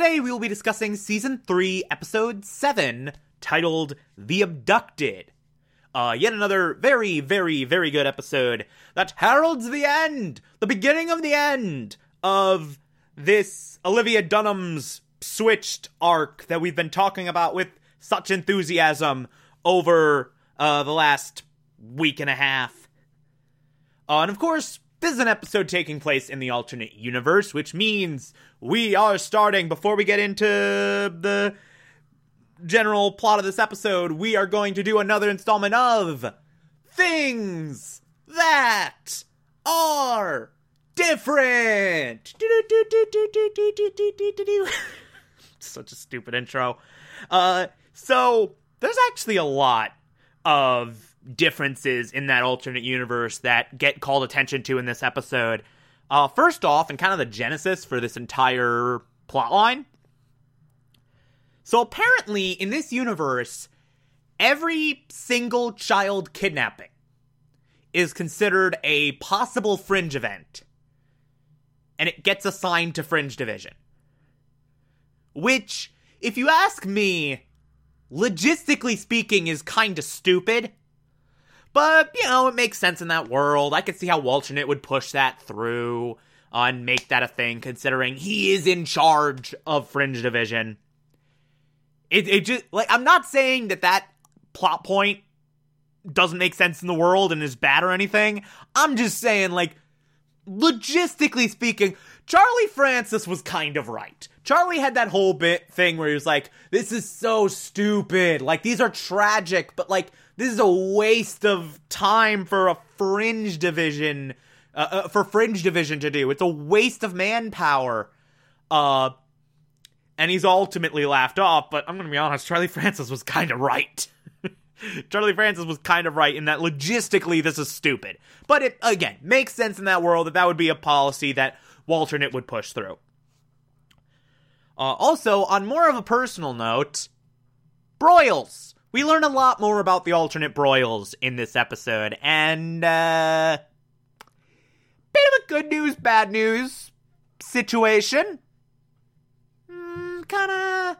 Today we will be discussing season 3, episode 7, titled The Abducted. Uh, yet another very, very, very good episode that heralds the end, the beginning of the end of this Olivia Dunham's switched arc that we've been talking about with such enthusiasm over uh, the last week and a half. Uh, and of course, this is an episode taking place in the alternate universe, which means we are starting before we get into the general plot of this episode. We are going to do another installment of Things That Are Different. Such a stupid intro. Uh, so there's actually a lot of differences in that alternate universe that get called attention to in this episode. Uh, first off, and kind of the genesis for this entire plotline. So apparently, in this universe, every single child kidnapping is considered a possible fringe event, and it gets assigned to Fringe Division. Which, if you ask me, logistically speaking, is kind of stupid but, you know, it makes sense in that world. I could see how Walternate would push that through uh, and make that a thing, considering he is in charge of Fringe Division. It, it just, like, I'm not saying that that plot point doesn't make sense in the world and is bad or anything. I'm just saying, like, logistically speaking, Charlie Francis was kind of right. Charlie had that whole bit thing where he was like, this is so stupid. Like, these are tragic, but like, this is a waste of time for a fringe division, uh, uh, for fringe division to do. It's a waste of manpower. Uh, and he's ultimately laughed off, but I'm gonna be honest, Charlie Francis was kind of right. Charlie Francis was kind of right in that logistically this is stupid. But it, again, makes sense in that world that that would be a policy that Walternate would push through. Uh, also, on more of a personal note, Broyles. We learn a lot more about the alternate Broyles in this episode, and uh, bit of a good news, bad news situation. Mm, kind of,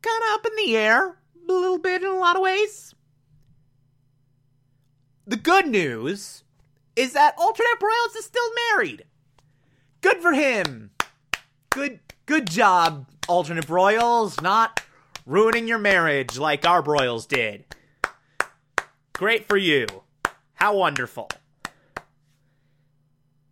kind of up in the air a little bit in a lot of ways. The good news is that alternate Broyles is still married. Good for him. Good, good job, alternate Broyles. Not ruining your marriage like our Broyles did. Great for you. How wonderful.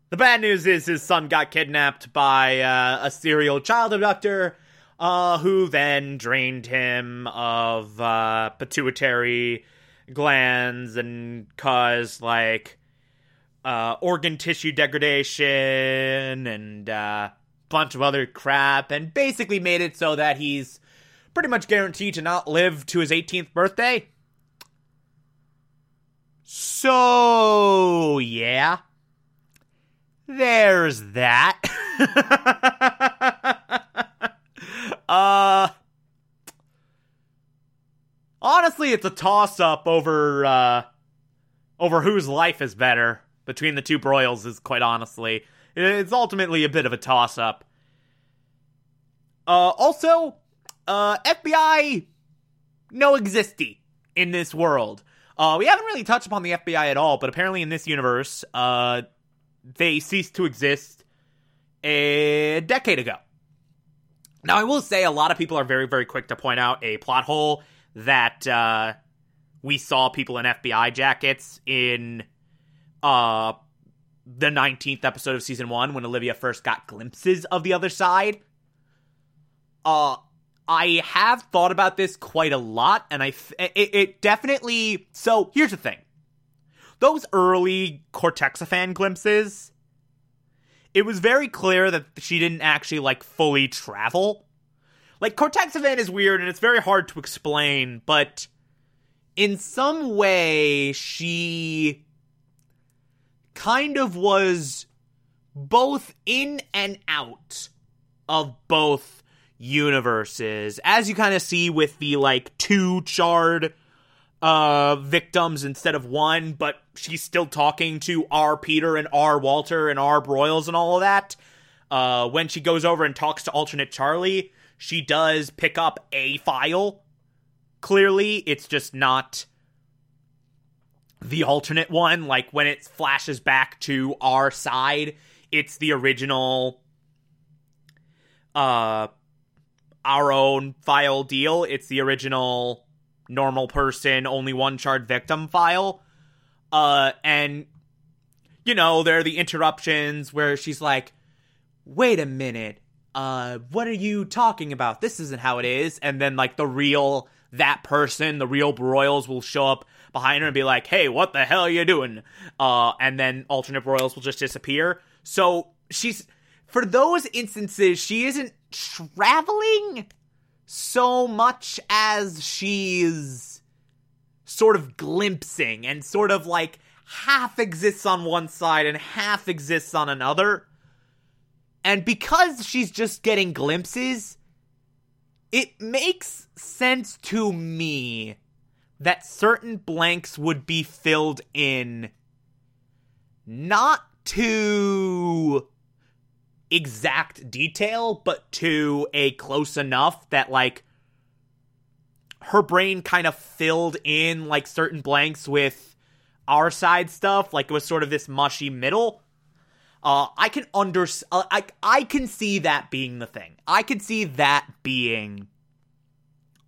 The bad news is his son got kidnapped by uh, a serial child abductor uh, who then drained him of uh, pituitary glands and caused like uh, organ tissue degradation and a uh, bunch of other crap and basically made it so that he's pretty much guaranteed to not live to his 18th birthday. So, yeah. There's that. uh Honestly, it's a toss up over uh over whose life is better between the two Broyles is quite honestly. It's ultimately a bit of a toss up. Uh also, uh, FBI, no existy in this world. Uh, we haven't really touched upon the FBI at all, but apparently in this universe, uh, they ceased to exist a decade ago. Now, I will say a lot of people are very, very quick to point out a plot hole that uh, we saw people in FBI jackets in uh, the 19th episode of season one when Olivia first got glimpses of the other side. Uh, I have thought about this quite a lot, and I it, it definitely. So here's the thing: those early Cortexiphan glimpses, it was very clear that she didn't actually like fully travel. like Cortexiphan is weird and it's very hard to explain, but in some way she kind of was both in and out of both universes as you kind of see with the like two charred uh victims instead of one but she's still talking to R. Peter and R. Walter and R. Broyles and all of that uh when she goes over and talks to alternate Charlie she does pick up a file. Clearly it's just not the alternate one. Like when it flashes back to our side it's the original uh our own file deal. It's the original normal person only one charred victim file. Uh and you know there are the interruptions where she's like wait a minute. Uh what are you talking about? This isn't how it is. And then like the real that person the real broyles will show up behind her and be like hey what the hell are you doing? Uh and then alternate broyles will just disappear. So she's for those instances she isn't traveling so much as she's sort of glimpsing and sort of like half exists on one side and half exists on another. And because she's just getting glimpses, it makes sense to me that certain blanks would be filled in not to exact detail, but to a close enough that like her brain kind of filled in like certain blanks with our side stuff, like it was sort of this mushy middle. Uh, I can under uh, I I can see that being the thing. I can see that being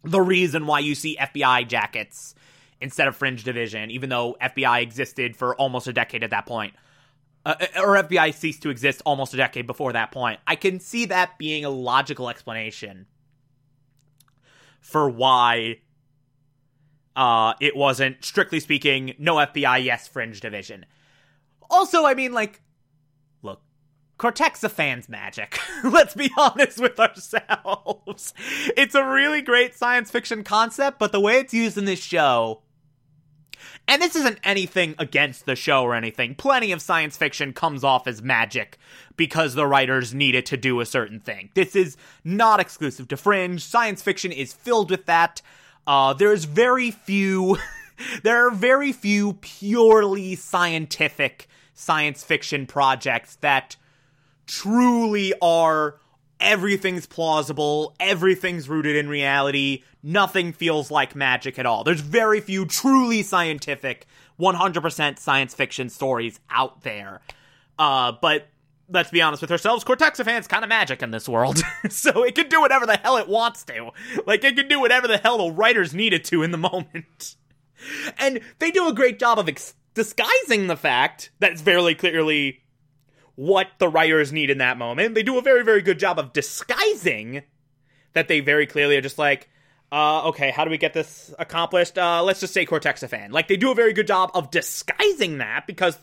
the reason why you see FBI jackets instead of Fringe Division, even though FBI existed for almost a decade at that point uh, or FBI ceased to exist almost a decade before that point. I can see that being a logical explanation for why uh, it wasn't, strictly speaking, no FBI, yes, Fringe Division. Also, I mean, like, look, Cortexiphan's magic. Let's be honest with ourselves. It's a really great science fiction concept, but the way it's used in this show and this isn't anything against the show or anything. Plenty of science fiction comes off as magic because the writers needed to do a certain thing. This is not exclusive to Fringe. Science fiction is filled with that. Uh, there's very few. there are very few purely scientific science fiction projects that truly are everything's plausible, everything's rooted in reality, nothing feels like magic at all. There's very few truly scientific, 100% science fiction stories out there. Uh, but let's be honest with ourselves, Cortexiphan's kind of magic in this world. so it can do whatever the hell it wants to. Like, it can do whatever the hell the writers need it to in the moment. And they do a great job of ex- disguising the fact that it's fairly clearly what the writers need in that moment. They do a very, very good job of disguising that they very clearly are just like, uh, okay, how do we get this accomplished? Uh, let's just say Cortexiphan. Like, they do a very good job of disguising that because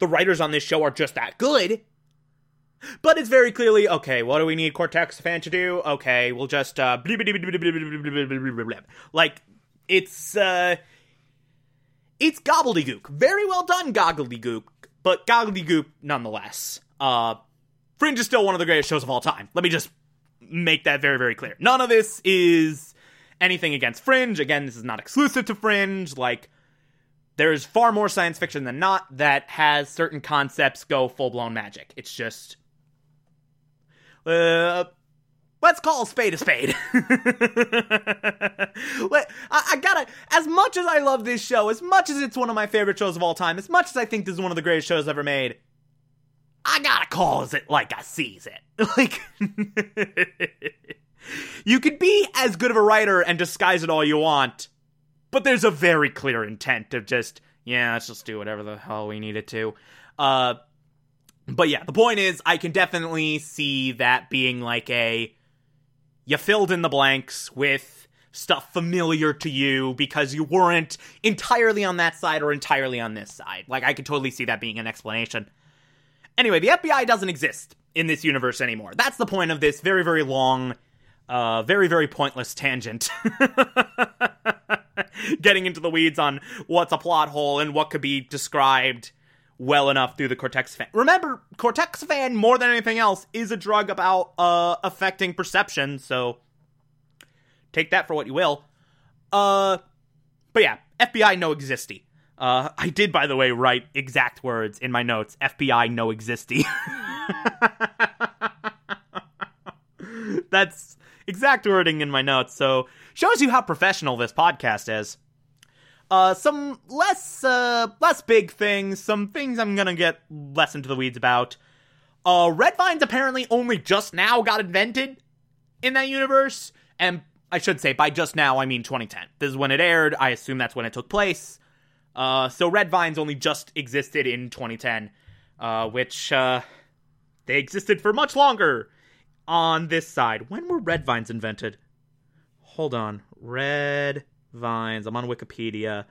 the writers on this show are just that good. But it's very clearly, okay, what do we need Cortexiphan to do? Okay, we'll just, uh, like, it's, uh, it's gobbledygook. Very well done, gobbledygook but gobbledygook nonetheless. Uh, Fringe is still one of the greatest shows of all time. Let me just make that very, very clear. None of this is anything against Fringe. Again, this is not exclusive to Fringe. Like, there's far more science fiction than not that has certain concepts go full blown magic. It's just. Uh, let's call a spade a spade. Let, I, I, gotta, as much as I love this show, as much as it's one of my favorite shows of all time, as much as I think this is one of the greatest shows ever made, I gotta call it like I sees it. Like, you could be as good of a writer and disguise it all you want, but there's a very clear intent of just, yeah, let's just do whatever the hell we need it to. Uh, but yeah, the point is, I can definitely see that being like a you filled in the blanks with stuff familiar to you because you weren't entirely on that side or entirely on this side. Like, I could totally see that being an explanation. Anyway, the FBI doesn't exist in this universe anymore. That's the point of this very, very long uh, very, very pointless tangent. Getting into the weeds on what's a plot hole and what could be described well enough through the Cortexiphan. Remember, Cortexiphan, more than anything else, is a drug about uh, affecting perception, so take that for what you will. Uh, but yeah, FBI no existy. Uh, I did, by the way, write exact words in my notes. FBI no existy. That's exact wording in my notes, so shows you how professional this podcast is. Uh, some less, uh, less big things, some things I'm gonna get less into the weeds about. Uh, red vines apparently only just now got invented in that universe, and I should say by just now I mean 2010. This is when it aired. I assume that's when it took place. Uh, so red vines only just existed in 2010, uh, which uh, they existed for much longer on this side. When were red vines invented? Hold on. Red vines. I'm on Wikipedia.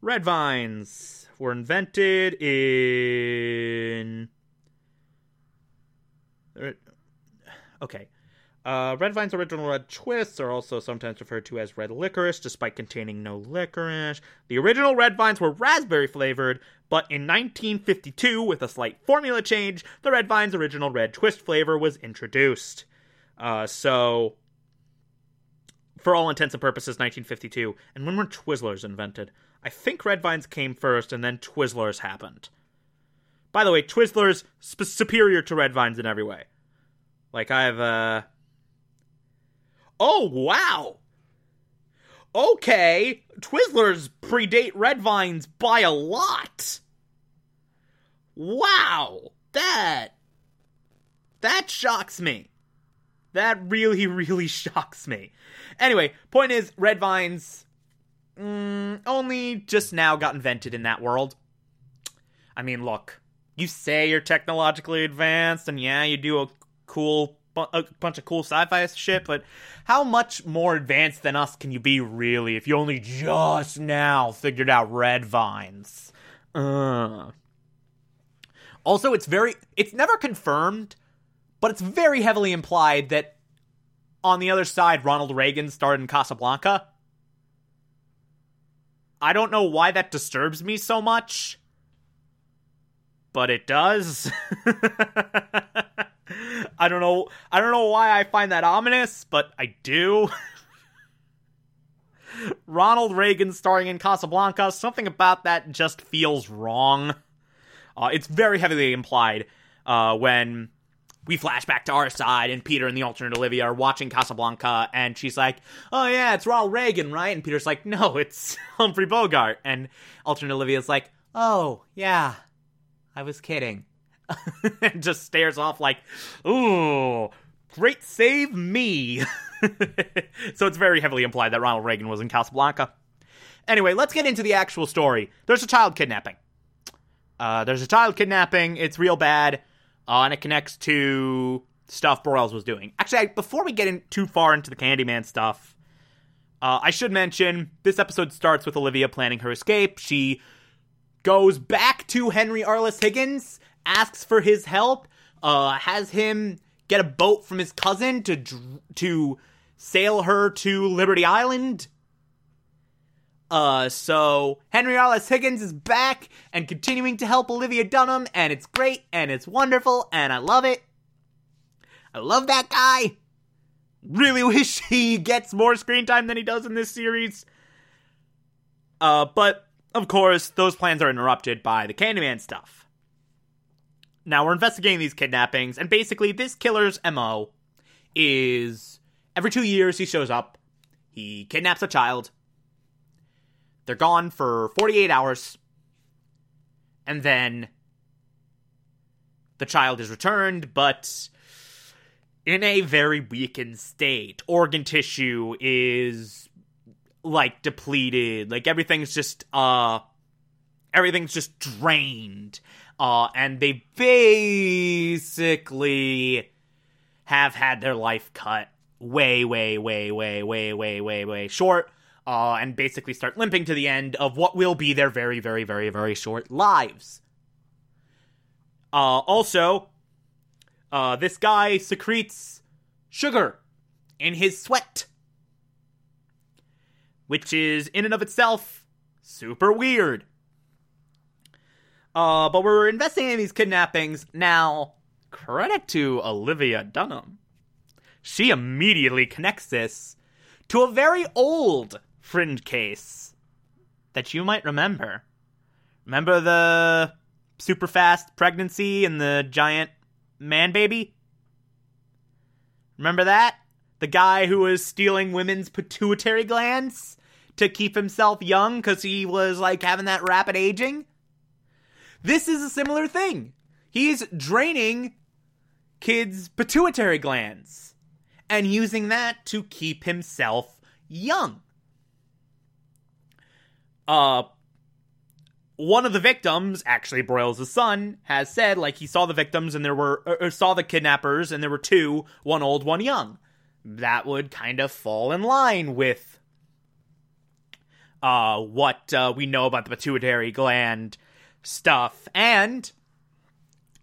Red vines were invented in. Okay. Uh, red Vine's original red twists are also sometimes referred to as red licorice, despite containing no licorice. The original red vines were raspberry flavored, but in 1952, with a slight formula change, the red vine's original red twist flavor was introduced. Uh, so, for all intents and purposes, 1952. And when were Twizzlers invented? I think red vines came first, and then Twizzlers happened. By the way, Twizzlers sp- superior to red vines in every way. Like I've uh Oh, wow. Okay, Twizzlers predate Red Vines by a lot. Wow, that that shocks me. That really, really shocks me. Anyway, point is, Red Vines mm, only just now got invented in that world. I mean, look, you say you're technologically advanced, and yeah, you do a cool a bunch of cool sci-fi shit, but how much more advanced than us can you be really if you only just now figured out red vines? Uh. Also, it's very it's never confirmed, but it's very heavily implied that on the other side Ronald Reagan starred in Casablanca. I don't know why that disturbs me so much, but it does. I don't know. I don't know why I find that ominous, but I do. Ronald Reagan starring in Casablanca. Something about that just feels wrong. Uh, it's very heavily implied uh, when we flash back to our side, and Peter and the alternate Olivia are watching Casablanca, and she's like, "Oh yeah, it's Ronald Reagan, right?" And Peter's like, "No, it's Humphrey Bogart." And alternate Olivia's like, "Oh yeah, I was kidding." and just stares off like, ooh, great save me. so it's very heavily implied that Ronald Reagan was in Casablanca. Anyway, let's get into the actual story. There's a child kidnapping. Uh, there's a child kidnapping. It's real bad, uh, and it connects to stuff Broyles was doing. Actually, I, before we get in too far into the Candyman stuff, uh, I should mention this episode starts with Olivia planning her escape. She goes back to Henry Arliss Higgins asks for his help, uh, has him get a boat from his cousin to to sail her to Liberty Island. Uh, so Henry Arliss Higgins is back and continuing to help Olivia Dunham, and it's great and it's wonderful and I love it. I love that guy. Really wish he gets more screen time than he does in this series. Uh, but of course, those plans are interrupted by the Candyman stuff. Now we're investigating these kidnappings, and basically, this killer's MO is every two years he shows up, he kidnaps a child, they're gone for 48 hours, and then the child is returned, but in a very weakened state. Organ tissue is like depleted, like everything's just uh everything's just drained. Uh, and they basically have had their life cut way, way, way, way, way, way, way, way short, uh, and basically start limping to the end of what will be their very, very, very, very short lives. Uh, also, uh, this guy secretes sugar in his sweat. Which is, in and of itself, super weird. Uh, but we're investigating these kidnappings. Now, credit to Olivia Dunham. She immediately connects this to a very old fringe case that you might remember. Remember the super fast pregnancy and the giant man baby? Remember that? The guy who was stealing women's pituitary glands to keep himself young because he was like having that rapid aging? This is a similar thing. He's draining kids' pituitary glands and using that to keep himself young. Uh, one of the victims, actually Broyles' son, has said like he saw the victims and there were or saw the kidnappers and there were two, one old, one young. That would kind of fall in line with uh, what uh, we know about the pituitary gland stuff, and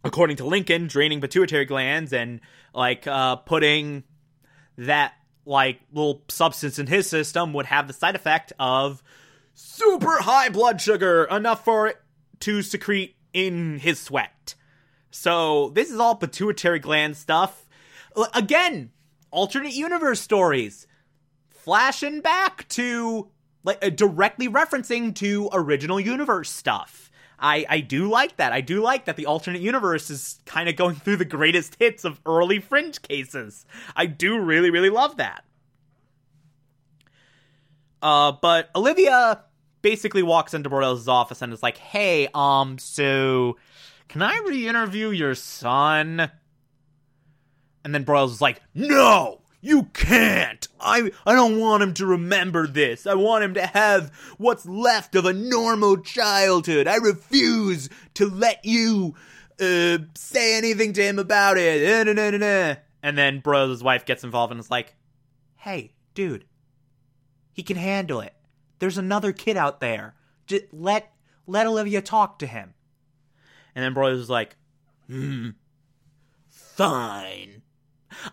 according to Lincoln, draining pituitary glands and like uh, putting that like little substance in his system would have the side effect of super high blood sugar, enough for it to secrete in his sweat. So this is all pituitary gland stuff. Again, alternate universe stories, flashing back to like uh, directly referencing to original universe stuff. I, I do like that. I do like that the alternate universe is kind of going through the greatest hits of early fringe cases. I do really, really love that. Uh, but Olivia basically walks into Broyles' office and is like, "Hey, um, so can I re-interview your son?" And then Broyles is like, "No, you can't. I I don't want him to remember this. I want him to have what's left of a normal childhood. I refuse to let you uh, say anything to him about it." And then Broyles' wife gets involved and is like, "Hey, dude, he can handle it. There's another kid out there. Just let let Olivia talk to him. And then Broyles is like, hmm, fine.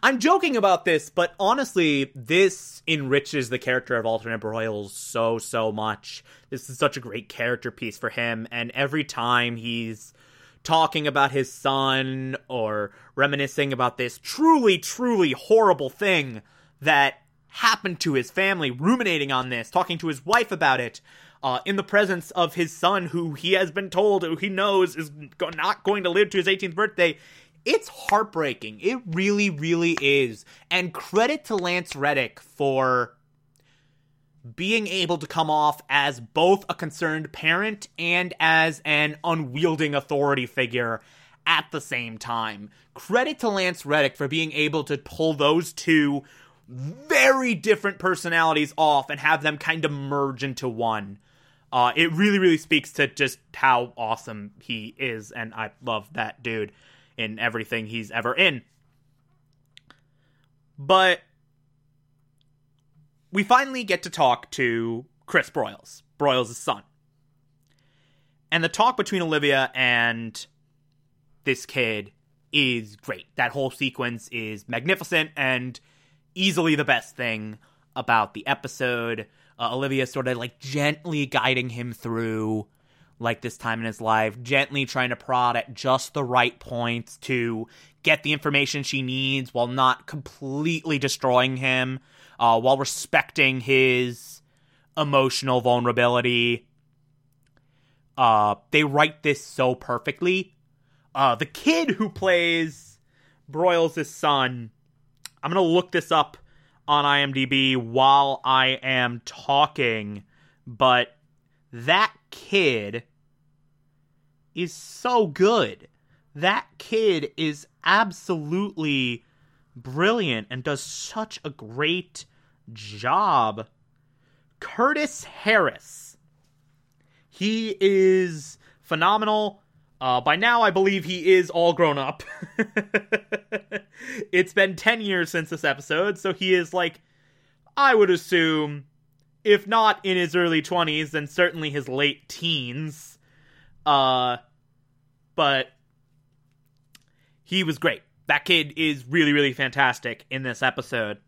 I'm joking about this, but honestly, this enriches the character of alternate Broyles so, so much. This is such a great character piece for him, and every time he's talking about his son or reminiscing about this truly, truly horrible thing that happened to his family, ruminating on this, talking to his wife about it, uh, in the presence of his son, who he has been told, who he knows is not going to live to his 18th birthday. It's heartbreaking. It really, really is. And credit to Lance Reddick for being able to come off as both a concerned parent and as an unwielding authority figure at the same time. Credit to Lance Reddick for being able to pull those two very different personalities off and have them kind of merge into one. Uh, it really, really speaks to just how awesome he is, and I love that dude in everything he's ever in. But we finally get to talk to Chris Broyles, Broyles' son. And the talk between Olivia and this kid is great. That whole sequence is magnificent and easily the best thing about the episode. Uh, Olivia sort of like gently guiding him through like this time in his life, gently trying to prod at just the right points to get the information she needs while not completely destroying him, uh, while respecting his emotional vulnerability. Uh, they write this so perfectly. Uh, the kid who plays Broyles' son I'm going to look this up on IMDb while I am talking, but that kid is so good. That kid is absolutely brilliant and does such a great job. Curtis Harris. He is phenomenal. Uh, by now, I believe he is all grown up. it's been 10 years since this episode, so he is like, I would assume, if not in his early 20s, then certainly his late teens. Uh, but he was great. That kid is really, really fantastic in this episode.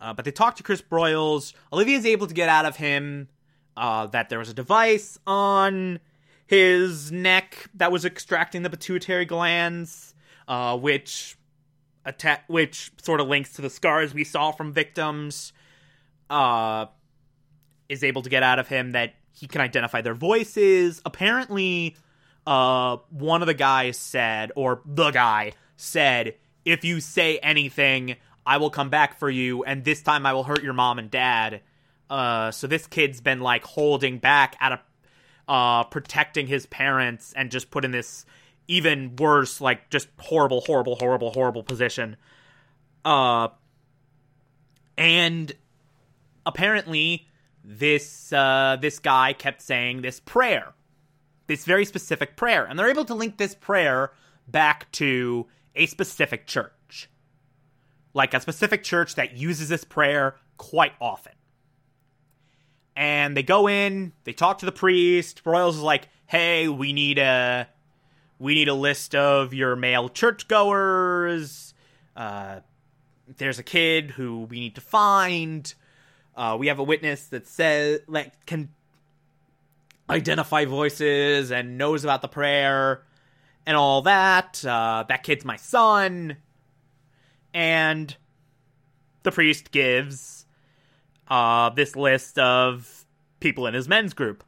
Uh, but they talk to Chris Broyles. Olivia's able to get out of him uh, that there was a device on his neck that was extracting the pituitary glands, uh, which atta- which sort of links to the scars we saw from victims. Uh, is able to get out of him that he can identify their voices. Apparently, uh, one of the guys said, or the guy said, if you say anything, I will come back for you, and this time I will hurt your mom and dad. Uh, so this kid's been like holding back out of uh, protecting his parents and just put in this even worse, like just horrible, horrible, horrible, horrible position. Uh, and apparently this uh, this guy kept saying this prayer, this very specific prayer, and they're able to link this prayer back to a specific church, like a specific church that uses this prayer quite often. And they go in, they talk to the priest. Broyles is like, "Hey, we need a we need a list of your male churchgoers. Uh, there's a kid who we need to find. Uh, we have a witness that says like can identify voices and knows about the prayer and all that. Uh, that kid's my son." And the priest gives uh, this list of people in his men's group.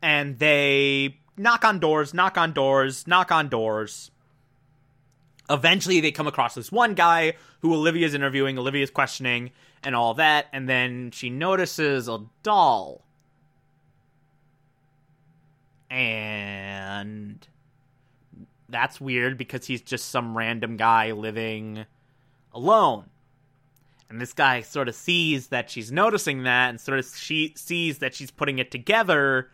And they knock on doors, knock on doors, knock on doors. Eventually, they come across this one guy who Olivia's interviewing, Olivia's questioning, and all that. And then she notices a doll. And that's weird because he's just some random guy living alone and this guy sort of sees that she's noticing that and sort of she sees that she's putting it together.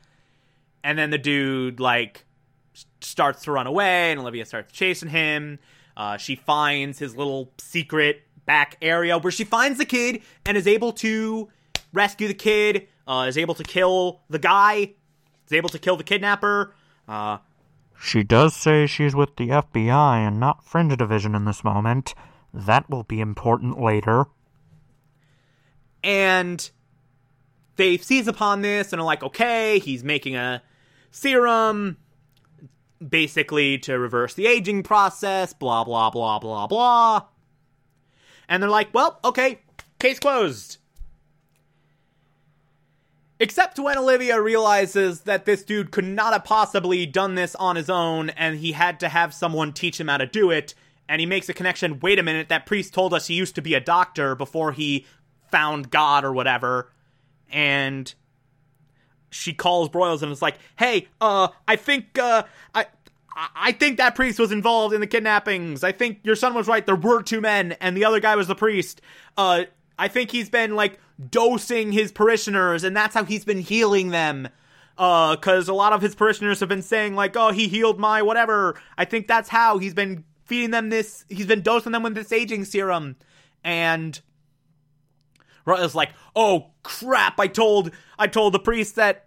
And then the dude like starts to run away and olivia starts chasing him. Uh, she finds his little secret back area where she finds the kid and is able to rescue the kid uh, is able to kill the guy is able to kill the kidnapper. Uh, she does say she's with the fbi and not fringe division in this moment. That will be important later and they seize upon this and are like, okay, he's making a serum basically to reverse the aging process, blah, blah, blah, blah, blah. And they're like, well, okay, case closed. Except when Olivia realizes that this dude could not have possibly done this on his own and he had to have someone teach him how to do it. And he makes a connection wait a minute, that priest told us he used to be a doctor before he found God or whatever, and she calls Broyles and is like, "Hey, uh, I think, uh, I." I think that priest was involved in the kidnappings. I think your son was right. There were two men, and the other guy was the priest. Uh, I think he's been like dosing his parishioners, and that's how he's been healing them. Uh, cause a lot of his parishioners have been saying like, "Oh, he healed my whatever." I think that's how he's been feeding them this. He's been dosing them with this aging serum, and is like, "Oh crap! I told I told the priest that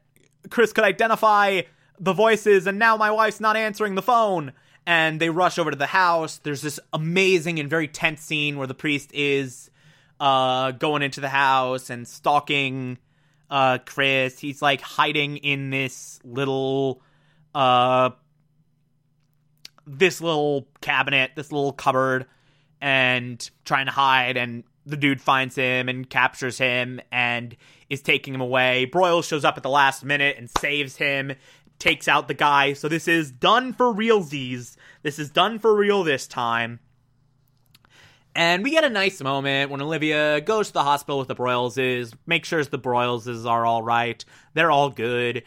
Chris could identify the voices, and now my wife's not answering the phone." And they rush over to the house. There's this amazing and very tense scene where the priest is uh, going into the house and stalking uh, Chris. He's like hiding in this little uh, this little cabinet, this little cupboard, and trying to hide. And the dude finds him and captures him and is taking him away. Broyles shows up at the last minute and saves him, takes out the guy. So this is done for realsies. This is done for real this time. And we get a nice moment when Olivia goes to the hospital with the Broyleses, makes sure the Broyleses are all right. They're all good.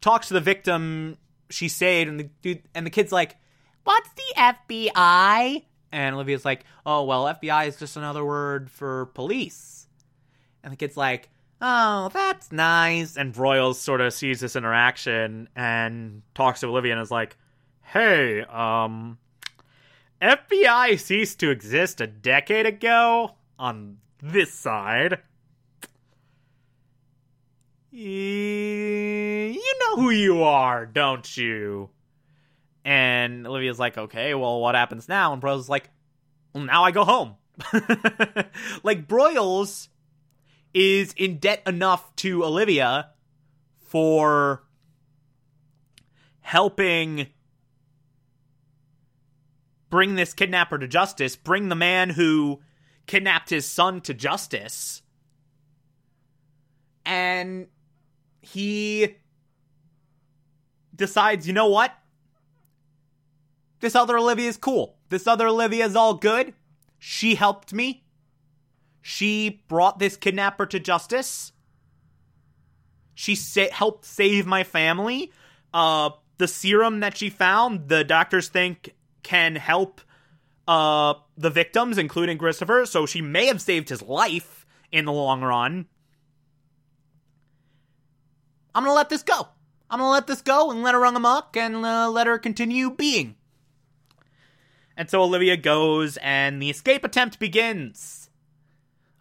Talks to the victim she saved, and the dude and the kid's like, "What's the FBI?" And Olivia's like, oh, well, FBI is just another word for police. And the kid's like, oh, that's nice. And Broyles sort of sees this interaction and talks to Olivia and is like, hey, um, FBI ceased to exist a decade ago on this side. You know who you are, don't you? And Olivia's like, okay, well, what happens now? And Bro's like, well, now I go home. like Broyles is in debt enough to Olivia for helping bring this kidnapper to justice, bring the man who kidnapped his son to justice. And he decides, you know what? This other Olivia is cool. This other Olivia is all good. She helped me. She brought this kidnapper to justice. She sa- helped save my family. Uh, the serum that she found, the doctors think can help uh, the victims, including Christopher. So she may have saved his life in the long run. I'm gonna let this go. I'm gonna let this go and let her run amok and uh, let her continue being. And so Olivia goes, and the escape attempt begins.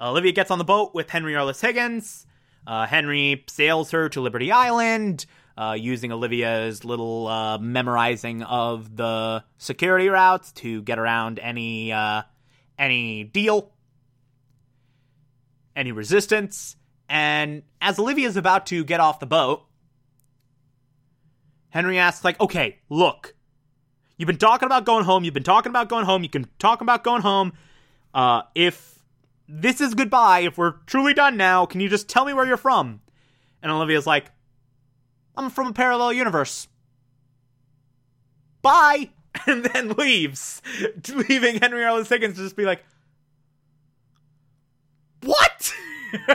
Olivia gets on the boat with Henry Arliss Higgins. Uh, Henry sails her to Liberty Island, uh, using Olivia's little uh, memorizing of the security routes to get around any uh, any deal, any resistance. And as Olivia's about to get off the boat, Henry asks, like, okay, look, you've been talking about going home, you've been talking about going home, you can talk about going home. Uh, if this is goodbye, if we're truly done now, can you just tell me where you're from? And Olivia's like, I'm from a parallel universe. Bye! And then leaves, leaving Henry Arliss Higgins to just be like, What?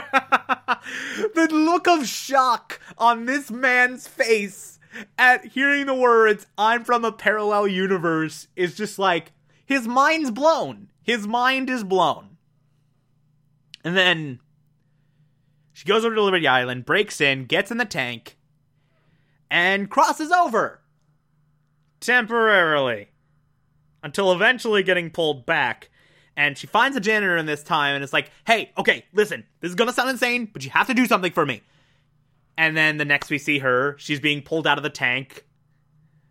the look of shock on this man's face at hearing the words, I'm from a parallel universe, is just like, his mind's blown. His mind is blown. And then she goes over to Liberty Island, breaks in, gets in the tank, and crosses over. Temporarily. Until eventually getting pulled back. And she finds a janitor in this time and it's like, hey, okay, listen, this is gonna sound insane, but you have to do something for me. And then the next we see her, she's being pulled out of the tank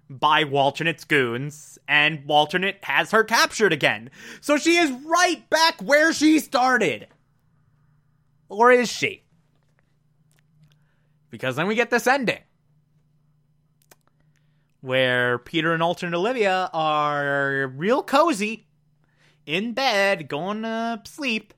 by Walternate's goons, and Walternate has her captured again. So she is right back where she started. Or is she? Because then we get this ending. Where Peter and alternate Olivia are real cozy in bed, going to sleep.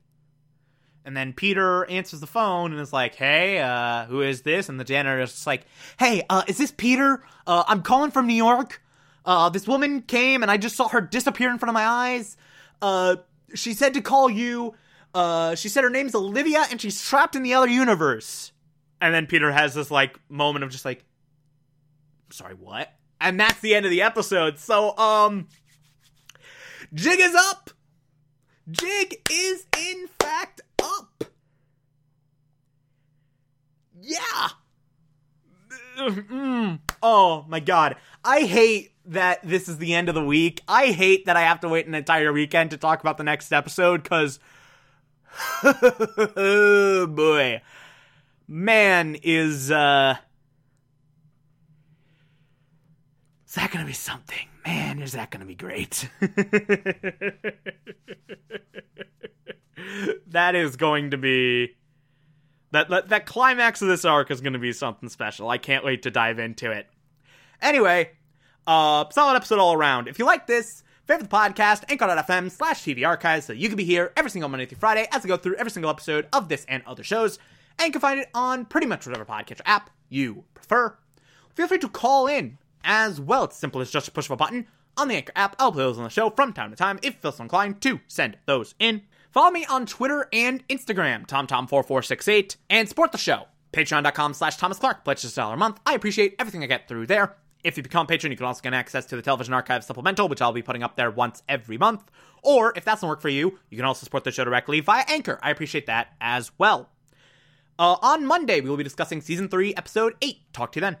And then Peter answers the phone and is like, "Hey, uh, who is this?" And the janitor is just like, "Hey, uh, is this Peter? Uh, I'm calling from New York. Uh, this woman came and I just saw her disappear in front of my eyes. Uh, she said to call you. Uh, she said her name's Olivia and she's trapped in the other universe." And then Peter has this like moment of just like, "Sorry, what?" And that's the end of the episode. So, um, jig is up. Jig is in fact up. Yeah. Mm. Oh my god. I hate that this is the end of the week. I hate that I have to wait an entire weekend to talk about the next episode because. oh boy. Man, is, uh. Is that gonna be something? Man, is that gonna be great? that is going to be that, that that climax of this arc is going to be something special. I can't wait to dive into it. Anyway, uh, solid episode all around. If you like this, favorite the podcast, anchor.fm slash TV archives, so you can be here every single Monday through Friday as I go through every single episode of this and other shows. And you can find it on pretty much whatever podcatcher app you prefer. Feel free to call in as well. It's simple as just a push of a button on the Anchor app. I'll play those on the show from time to time if you feel so inclined to send those in. Follow me on Twitter and Instagram, TomTom4468, and support the show. Patreon.com slash Thomas Clark. Pledge just a dollar a month. I appreciate everything I get through there. If you become a patron, you can also get access to the Television Archive Supplemental, which I'll be putting up there once every month. Or if that doesn't work for you, you can also support the show directly via Anchor. I appreciate that as well. Uh, on Monday, we will be discussing Season 3, Episode 8. Talk to you then.